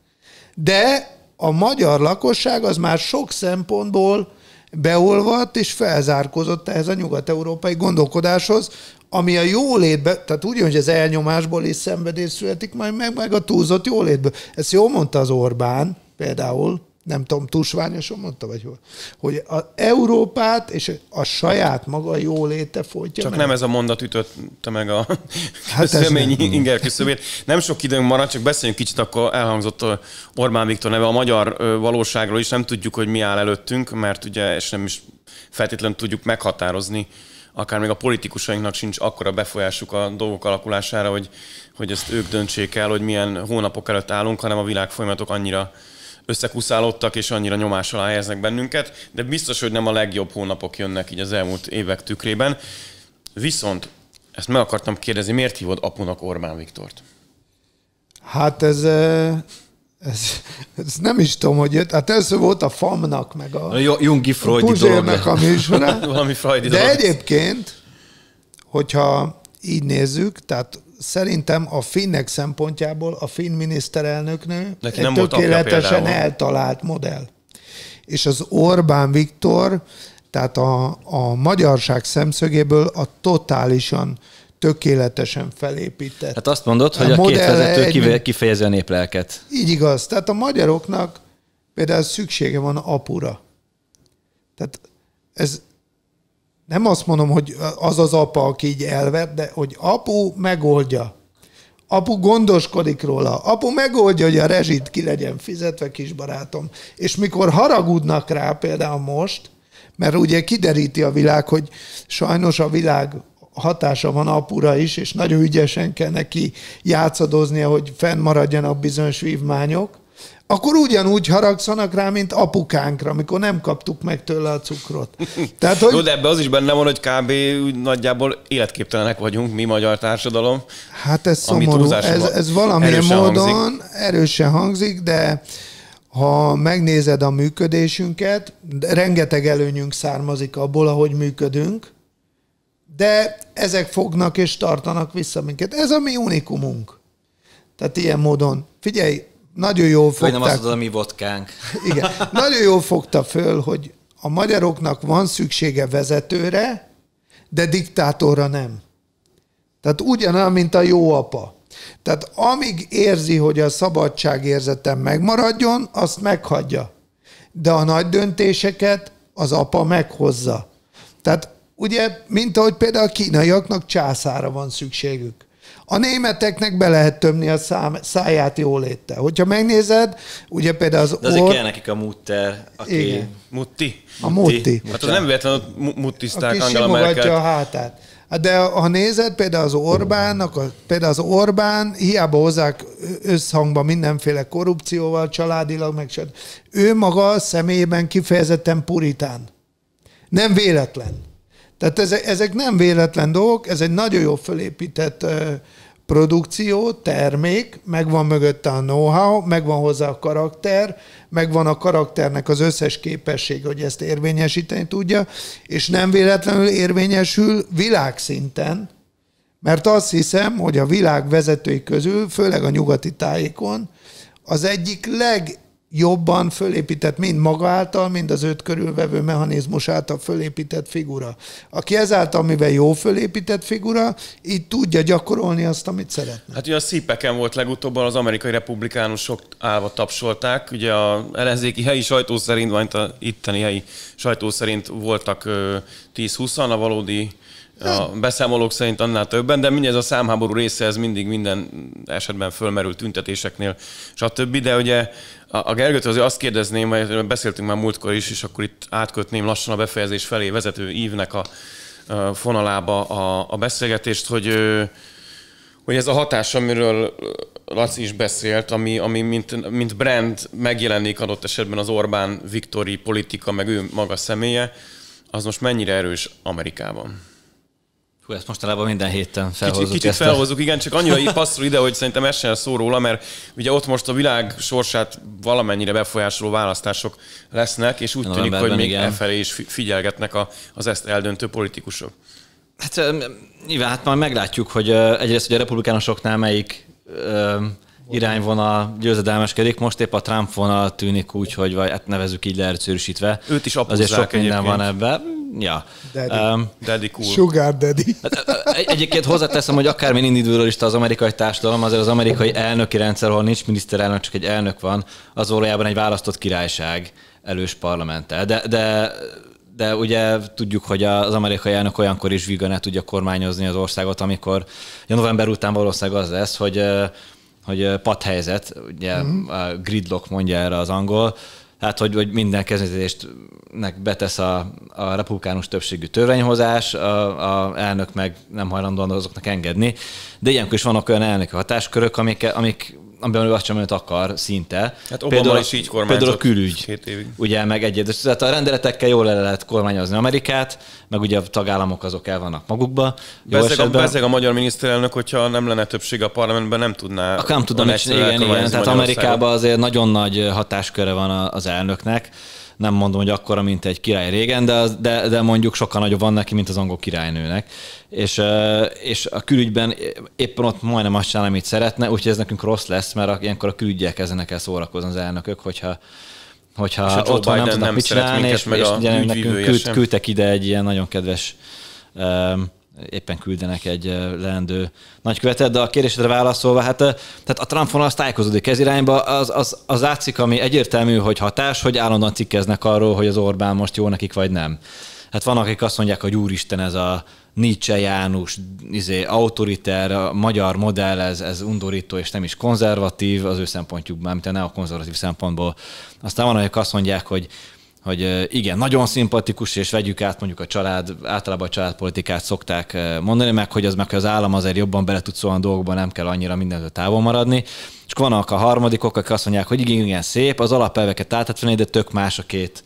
de a magyar lakosság az már sok szempontból beolvadt és felzárkozott ehhez a nyugat-európai gondolkodáshoz, ami a jólétbe, tehát úgy, hogy az elnyomásból is szenvedés születik, majd meg, meg a túlzott jólétből. Ezt jól mondta az Orbán például, nem tudom, tusványosan mondta, vagy hol, hogy a Európát és a saját maga jóléte folytja Csak meg. nem ez a mondat ütötte meg a hát személy inger küszöbét. Nem sok időnk maradt, csak beszéljünk kicsit, akkor elhangzott Orbán Viktor neve a magyar valóságról is, nem tudjuk, hogy mi áll előttünk, mert ugye és nem is feltétlenül tudjuk meghatározni, akár még a politikusainknak sincs akkora befolyásuk a dolgok alakulására, hogy, hogy ezt ők döntsék el, hogy milyen hónapok előtt állunk, hanem a világ folyamatok annyira összekuszálódtak, és annyira nyomás alá helyeznek bennünket, de biztos, hogy nem a legjobb hónapok jönnek így az elmúlt évek tükrében. Viszont ezt meg akartam kérdezni, miért hívod apunak Orbán Viktort? Hát ez, ez, ez nem is tudom, hogy jött. Hát először volt a FAM-nak, meg a, a Jungi Freudi dolog. a műsora. Valami Freudi De dolog. egyébként, hogyha így nézzük, tehát szerintem a finnek szempontjából a finn miniszterelnöknő Neki egy tökéletesen eltalált modell. És az Orbán Viktor, tehát a, a magyarság szemszögéből a totálisan tökéletesen felépített. Hát azt mondod, hogy a, a két vezető egy... kifejezi a néplelket. Így igaz. Tehát a magyaroknak például szüksége van apura. Tehát ez nem azt mondom, hogy az az apa, aki így elvett, de hogy apu megoldja. Apu gondoskodik róla. Apu megoldja, hogy a rezsit ki legyen fizetve, kisbarátom. És mikor haragudnak rá például most, mert ugye kideríti a világ, hogy sajnos a világ hatása van apura is, és nagyon ügyesen kell neki játszadoznia, hogy fennmaradjanak bizonyos vívmányok, akkor ugyanúgy haragszanak rá, mint apukánkra, amikor nem kaptuk meg tőle a cukrot. Tehát, hogy... Jó, de ebbe az is benne van, hogy kb. úgy nagyjából életképtelenek vagyunk, mi magyar társadalom. Hát ez szomorú, ez, ez valamilyen erősen módon hangzik. erősen hangzik, de ha megnézed a működésünket, rengeteg előnyünk származik abból, ahogy működünk, de ezek fognak és tartanak vissza minket. Ez a mi unikumunk. Tehát ilyen módon. Figyelj, nagyon jól fogták. Vagy nem azt a mi vodkánk. Igen. Nagyon jól fogta föl, hogy a magyaroknak van szüksége vezetőre, de diktátorra nem. Tehát ugyanolyan, mint a jó apa. Tehát amíg érzi, hogy a szabadságérzetem megmaradjon, azt meghagyja. De a nagy döntéseket az apa meghozza. Tehát ugye, mint ahogy például a kínaiaknak császára van szükségük. A németeknek be lehet tömni a szám, száját jóléttel. Hogyha megnézed, ugye például az De azért or... kell nekik a mutter, aki... Igen. Mutti. A mutti. Hát az nem véletlenül muttizták Angela Merkel. a hátát. Hát de ha nézed, például az Orbánnak, a, például az Orbán, hiába hozzák összhangba mindenféle korrupcióval, családilag, meg sem. Ő maga személyében kifejezetten puritán. Nem véletlen. Tehát ezek, ezek nem véletlen dolgok, ez egy nagyon jó fölépített produkció, termék, megvan mögötte a know-how, megvan hozzá a karakter, megvan a karakternek az összes képesség, hogy ezt érvényesíteni tudja, és nem véletlenül érvényesül világszinten, mert azt hiszem, hogy a világ vezetői közül, főleg a nyugati tájékon, az egyik leg jobban fölépített, mind maga által, mind az őt körülvevő mechanizmus által fölépített figura. Aki ezáltal, mivel jó fölépített figura, így tudja gyakorolni azt, amit szeretne. Hát ugye a szípeken volt legutóbb, az amerikai republikánusok állva tapsolták, ugye a ellenzéki helyi sajtó szerint, vagy itteni helyi sajtó szerint voltak 10-20-an, a valódi a beszámolók szerint annál többen, de mindez a számháború része, ez mindig minden esetben fölmerül tüntetéseknél, stb. De ugye a Gergőt azért azt kérdezném, mert beszéltünk már múltkor is, és akkor itt átkötném lassan a befejezés felé vezető ívnek a, fonalába a, a beszélgetést, hogy, hogy ez a hatás, amiről Laci is beszélt, ami, ami mint, mint brand megjelenik adott esetben az Orbán Viktori politika, meg ő maga személye, az most mennyire erős Amerikában? Hú, ezt mostanában minden héten felhozzuk. Kicsit, kicsit felhozzuk, igen, csak annyira passzol ide, hogy szerintem ez sem szó róla, mert ugye ott most a világ sorsát valamennyire befolyásoló választások lesznek, és úgy tűnik, hogy még elfelé is figyelgetnek a, az ezt eldöntő politikusok. Hát nyilván, hát majd meglátjuk, hogy egyrészt hogy a republikánusoknál melyik irányvonal győzedelmeskedik. Most épp a Trump vonal tűnik úgy, hogy vagy hát nevezük így leegyszerűsítve. Őt is Azért sok minden van ebben ja. Daddy. Um, Daddy cool. Sugar daddy. Hát, egy- egyébként hozzáteszem, hogy akármilyen individualista az amerikai társadalom, azért az amerikai elnöki rendszer, ahol nincs miniszterelnök, csak egy elnök van, az valójában egy választott királyság elős parlamenttel. De, de de ugye tudjuk, hogy az amerikai elnök olyankor is vigane tudja kormányozni az országot, amikor ja, november után valószínűleg az lesz, hogy, hogy padhelyzet, ugye mm. a gridlock mondja erre az angol, Hát, hogy, hogy minden kezdeményezésnek betesz a, a republikánus többségű törvényhozás, a, a elnök meg nem hajlandó azoknak engedni. De ilyenkor is vannak olyan elnöki hatáskörök, amik, amik amiben ő azt sem akar szinte. Hát Obama is így kormányzott Például a külügy. két évig. Ugye, meg egyed. Tehát a rendeletekkel jól el lehet kormányozni Amerikát, meg ugye a tagállamok azok el vannak magukba. Bezeg a, bezeg a magyar miniszterelnök, hogyha nem lenne többség a parlamentben, nem tudná. Akkor nem egyszerűen igen, igen. Tehát. Amerikában azért nagyon nagy hatásköre van az elnöknek. Nem mondom, hogy akkora, mint egy király régen, de, de, de mondjuk sokkal nagyobb van neki, mint az angol királynőnek. És, és a külügyben éppen ott majdnem azt csinál, amit szeretne, úgyhogy ez nekünk rossz lesz, mert ilyenkor a külügyel kezdenek el szórakozni az elnökök, hogyha hogyha És otthon nem Biden tudnak nem mit szeret csinálni, és, meg és ugye nekünk küld, sem. küldtek ide egy ilyen nagyon kedves um, éppen küldenek egy leendő nagykövetet, de a kérdésedre válaszolva, hát tehát a Trump vonal az tájékozódik ez irányba, az, az, az látszik, ami egyértelmű, hogy hatás, hogy állandóan cikkeznek arról, hogy az Orbán most jó nekik, vagy nem. Hát vannak, akik azt mondják, hogy úristen, ez a Nietzsche János, izé, autoriter, magyar modell, ez, ez undorító és nem is konzervatív az ő szempontjukban, mint a neokonzervatív szempontból. Aztán van, akik azt mondják, hogy hogy igen, nagyon szimpatikus, és vegyük át mondjuk a család, általában a családpolitikát szokták mondani, meg hogy az meg hogy az állam azért jobban bele tud szólni a dolgokban, nem kell annyira mindentől távol maradni. És vannak a harmadikok, akik azt mondják, hogy igen, igen, szép, az alapelveket átvenni, de tök más a két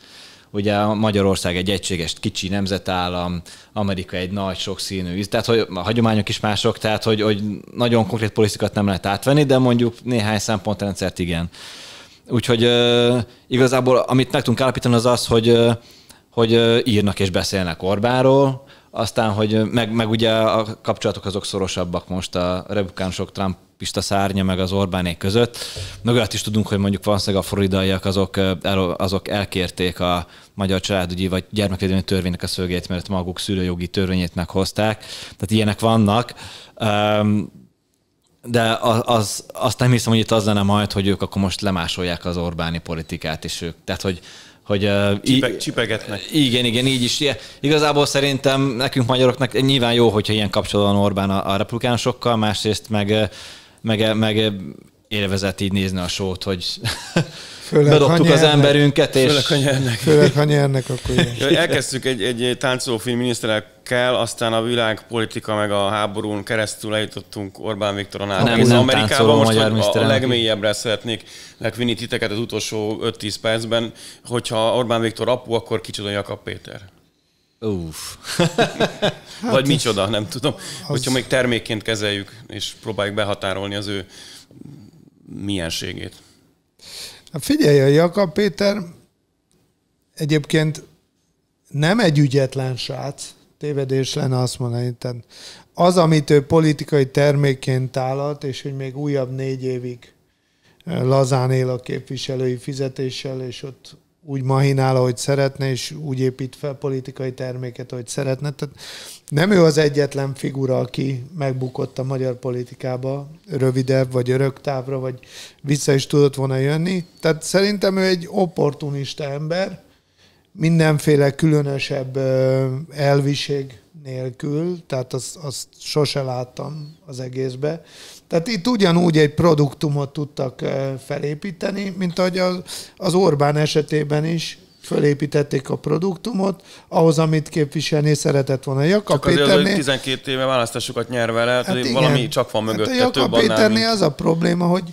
Ugye Magyarország egy egységes kicsi nemzetállam, Amerika egy nagy, sokszínű, tehát hogy a hagyományok is mások, tehát hogy, hogy nagyon konkrét politikát nem lehet átvenni, de mondjuk néhány szempontrendszert igen. Úgyhogy igazából amit meg tudunk állapítani az az, hogy, hogy írnak és beszélnek Orbánról, aztán, hogy meg, meg ugye a kapcsolatok azok szorosabbak most a republikánusok Trumpista szárnya meg az Orbánék között. Meg olyat is tudunk, hogy mondjuk valószínűleg a floridaiak azok, el, azok elkérték a magyar családügyi vagy gyermekvédelmi törvénynek a szögét, mert maguk szülőjogi törvényét meghozták. Tehát ilyenek vannak. Um, de az, az, azt nem hiszem, hogy itt az lenne majd, hogy ők akkor most lemásolják az Orbáni politikát, és ők, tehát hogy, hogy uh, Csipe, csipegetnek. igen, igen, így is. Igazából szerintem nekünk magyaroknak nyilván jó, hogyha ilyen kapcsolatban Orbán a, a republikánusokkal, másrészt meg, meg, meg élvezett így nézni a sót, hogy Főleg, ha bedobtuk az emberünket, és Főleg, hogy nyernek. Főleg, ha nyernek, akkor igen. Elkezdtük egy, egy táncolófilm miniszterekkel, aztán a világpolitika meg a háborún keresztül eljutottunk Orbán Viktoron át Nem, nem Amerikába. táncoló Most a, a legmélyebbre szeretnék megvinni titeket az utolsó 5-10 percben, hogyha Orbán Viktor apu, akkor kicsoda Jakab Péter. uff. Vagy micsoda, nem tudom. Hogyha még termékként kezeljük, és próbáljuk behatárolni az ő mienségét. Hát figyelj, a Jakab Péter egyébként nem egy ügyetlen srác, tévedés lenne azt mondani. Tehát az, amit ő politikai termékként tállalt, és hogy még újabb négy évig eh, lazán él a képviselői fizetéssel, és ott úgy mahinál, ahogy szeretne, és úgy épít fel politikai terméket, ahogy szeretne. Tehát nem ő az egyetlen figura, aki megbukott a magyar politikába rövidebb vagy örök távra, vagy vissza is tudott volna jönni. Tehát szerintem ő egy opportunista ember, mindenféle különösebb elviség nélkül, tehát azt, azt sose láttam az egészbe. Tehát itt ugyanúgy egy produktumot tudtak ö, felépíteni, mint ahogy az, az Orbán esetében is fölépítették a produktumot, ahhoz, amit képviselni szeretett volna. Jakab Csak azért, Péternél, 12 éve választásokat nyerve el, hát igen. valami csak van mögötte, hát a Jakab több annál, Péternél mint... az a probléma, hogy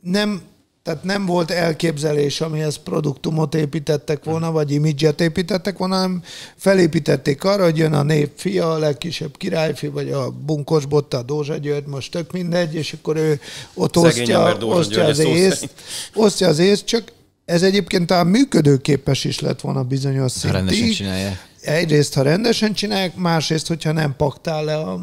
nem, tehát nem volt elképzelés, amihez produktumot építettek volna, vagy imidzset építettek volna, hanem felépítették arra, hogy jön a nép fia, a legkisebb királyfi, vagy a bunkos botta, a Dózsa György, most tök mindegy, és akkor ő ott Szegény osztja, osztja az észt, osztja az észt, csak ez egyébként talán működőképes is lett volna bizonyos Ha rendesen szintig. csinálják. Egyrészt, ha rendesen csinálják, másrészt, hogyha nem paktál le a,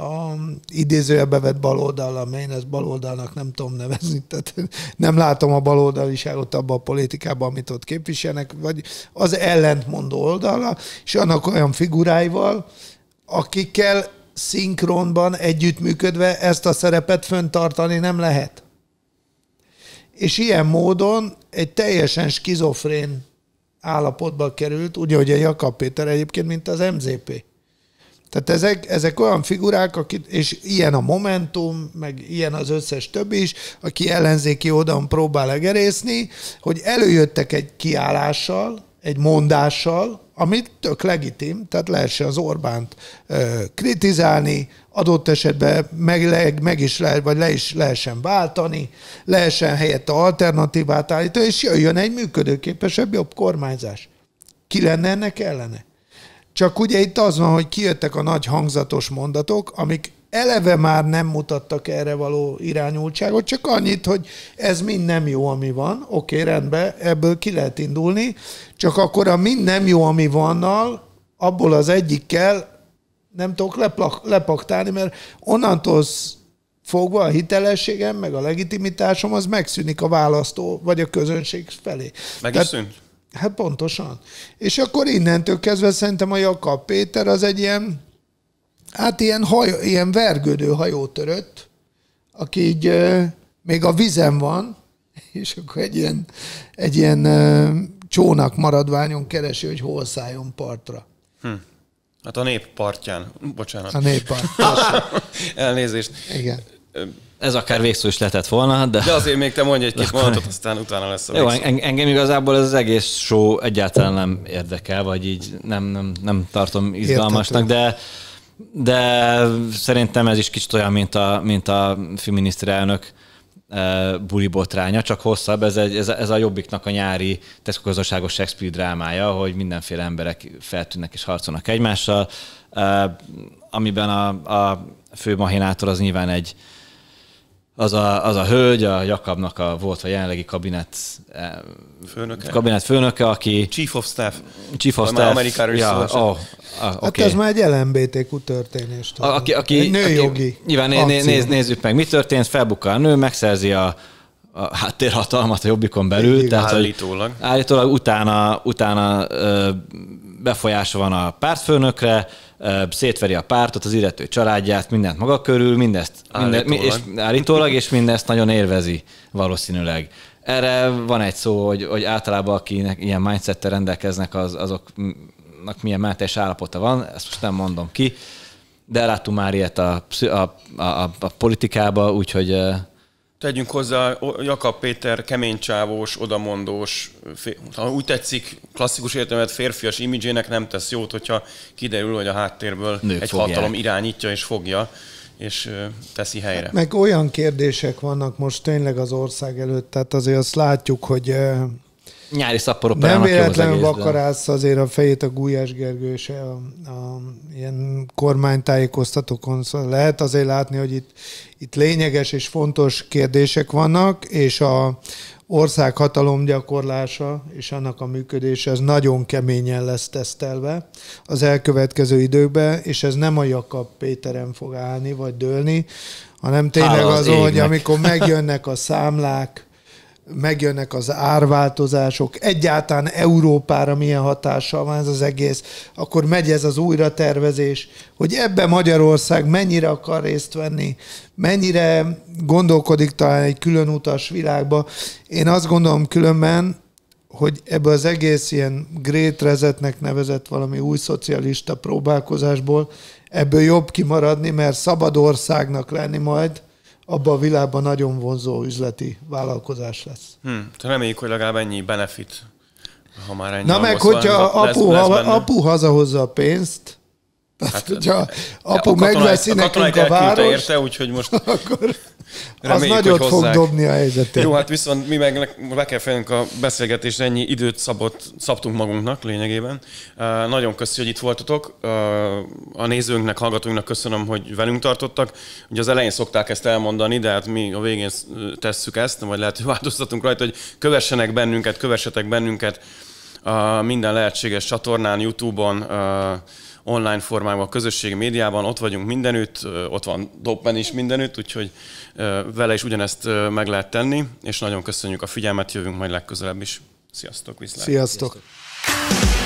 a idézőjelbe vett baloldal, én ezt baloldalnak nem tudom nevezni, tehát nem látom a baloldaliságot abban a politikában, amit ott képviselnek, vagy az ellentmondó oldala, és annak olyan figuráival, akikkel szinkronban együttműködve ezt a szerepet föntartani nem lehet. És ilyen módon egy teljesen skizofrén állapotba került, ugye, hogy a Jakab Péter egyébként, mint az MZP. Tehát ezek, ezek olyan figurák, akik, és ilyen a Momentum, meg ilyen az összes többi is, aki ellenzéki oldalon próbál egerészni, hogy előjöttek egy kiállással, egy mondással, amit tök legitim, tehát lehessen az Orbánt ö, kritizálni, adott esetben meg, meg is lehet, vagy le is lehessen váltani, lehessen helyette alternatívát állítani, és jöjjön egy működőképesebb, jobb kormányzás. Ki lenne ennek ellene? Csak ugye itt az van, hogy kijöttek a nagy hangzatos mondatok, amik eleve már nem mutattak erre való irányultságot, csak annyit, hogy ez mind nem jó, ami van, oké, rendben, ebből ki lehet indulni, csak akkor a mind nem jó, ami vannal, abból az egyikkel nem tudok leplak, lepaktálni, mert onnantól fogva a hitelességem, meg a legitimitásom, az megszűnik a választó, vagy a közönség felé. Meg Tehát, is szűnt? Hát pontosan. És akkor innentől kezdve szerintem a Jakab Péter az egy ilyen, hát ilyen, hajó, ilyen vergődő hajótörött, aki így euh, még a vizen van, és akkor egy ilyen, egy ilyen euh, csónak maradványon keresi, hogy hol szálljon partra. Hm. Hát a nép partján. Bocsánat. A nép part. Elnézést. Igen. Ez akár végszó is lehetett volna, de... De azért még te mondj egy-két mondatot, aztán utána lesz a Jó, engem igazából ez az egész show egyáltalán nem érdekel, vagy így nem, nem, nem tartom izgalmasnak, de de szerintem ez is kicsit olyan, mint a, mint a filminiszterelnök e, buli botránya, csak hosszabb. Ez, egy, ez, a, ez a Jobbiknak a nyári teszkogazdaságos Shakespeare drámája, hogy mindenféle emberek feltűnnek és harcolnak egymással, e, amiben a, a fő mahinátor az nyilván egy, az a, az a hölgy, a Jakabnak a volt a jelenlegi kabinet eh, főnöke, kabinet főnöke aki... Chief of Staff. Chief of Staff. Amerikáról ja, szó, oh, ah, hát okay. ez már egy LMBTQ történés. A, aki, aki, egy nőjogi aki, Nyilván né, néz, nézzük meg, mi történt, felbukkal a nő, megszerzi a, a háttérhatalmat a Jobbikon belül. Igen, tehát, állítólag. Állítólag utána, utána befolyása van a pártfőnökre, szétveri a pártot, az illető családját, mindent maga körül, mindezt állítólag. Minden, és, állítólag, és mindezt nagyon élvezi valószínűleg. Erre van egy szó, hogy, hogy általában akinek ilyen mindsettel rendelkeznek, az, azoknak milyen mentés állapota van, ezt most nem mondom ki, de láttunk már ilyet a, a, a, a politikába, úgyhogy Tegyünk hozzá, Jakab Péter keménycsávós, odamondós, ha úgy tetszik, klasszikus értelmet férfias imidzsének nem tesz jót, hogyha kiderül, hogy a háttérből Nők egy fogják. hatalom irányítja és fogja, és teszi helyre. Meg olyan kérdések vannak most tényleg az ország előtt, tehát azért azt látjuk, hogy nyári szapporok Nem véletlenül vakarász azért a fejét a Gulyás Gergő és a, a ilyen kormánytájékoztatókon. Szóval lehet azért látni, hogy itt, itt lényeges és fontos kérdések vannak, és a ország hatalomgyakorlása és annak a működése, ez nagyon keményen lesz tesztelve az elkövetkező időkben, és ez nem a Jakab Péteren fog állni, vagy dőlni, hanem tényleg az, az hogy amikor megjönnek a számlák, megjönnek az árváltozások, egyáltalán Európára milyen hatással van ez az egész, akkor megy ez az újratervezés, hogy ebbe Magyarország mennyire akar részt venni, mennyire gondolkodik talán egy külön utas világba. Én azt gondolom különben, hogy ebből az egész ilyen Great Resetnek nevezett valami új szocialista próbálkozásból ebből jobb kimaradni, mert szabad országnak lenni majd, abban a világban nagyon vonzó üzleti vállalkozás lesz. Hmm, reméljük, hogy legalább ennyi benefit, ha már ennyi Na meg, hogyha apu, lesz, lesz apu hazahozza a pénzt, Hát, hogyha apu megveszi nekünk a város, érte, úgyhogy most akkor Reméljük, az nagyot fog dobni a helyzetét. Jó, hát viszont mi meg be kell fejlünk a beszélgetésre, ennyi időt szabott, szabtunk magunknak lényegében. Uh, nagyon köszönjük, hogy itt voltatok. Uh, a nézőnknek, hallgatóinknak köszönöm, hogy velünk tartottak. Ugye az elején szokták ezt elmondani, de hát mi a végén tesszük ezt, vagy lehet, hogy változtatunk rajta, hogy kövessenek bennünket, kövessetek bennünket uh, minden lehetséges csatornán, Youtube-on, uh, online formában, a közösségi médiában, ott vagyunk mindenütt, ott van Doppen is mindenütt, úgyhogy vele is ugyanezt meg lehet tenni, és nagyon köszönjük a figyelmet, jövünk majd legközelebb is. Sziasztok, viszlát! Sziasztok! Sziasztok.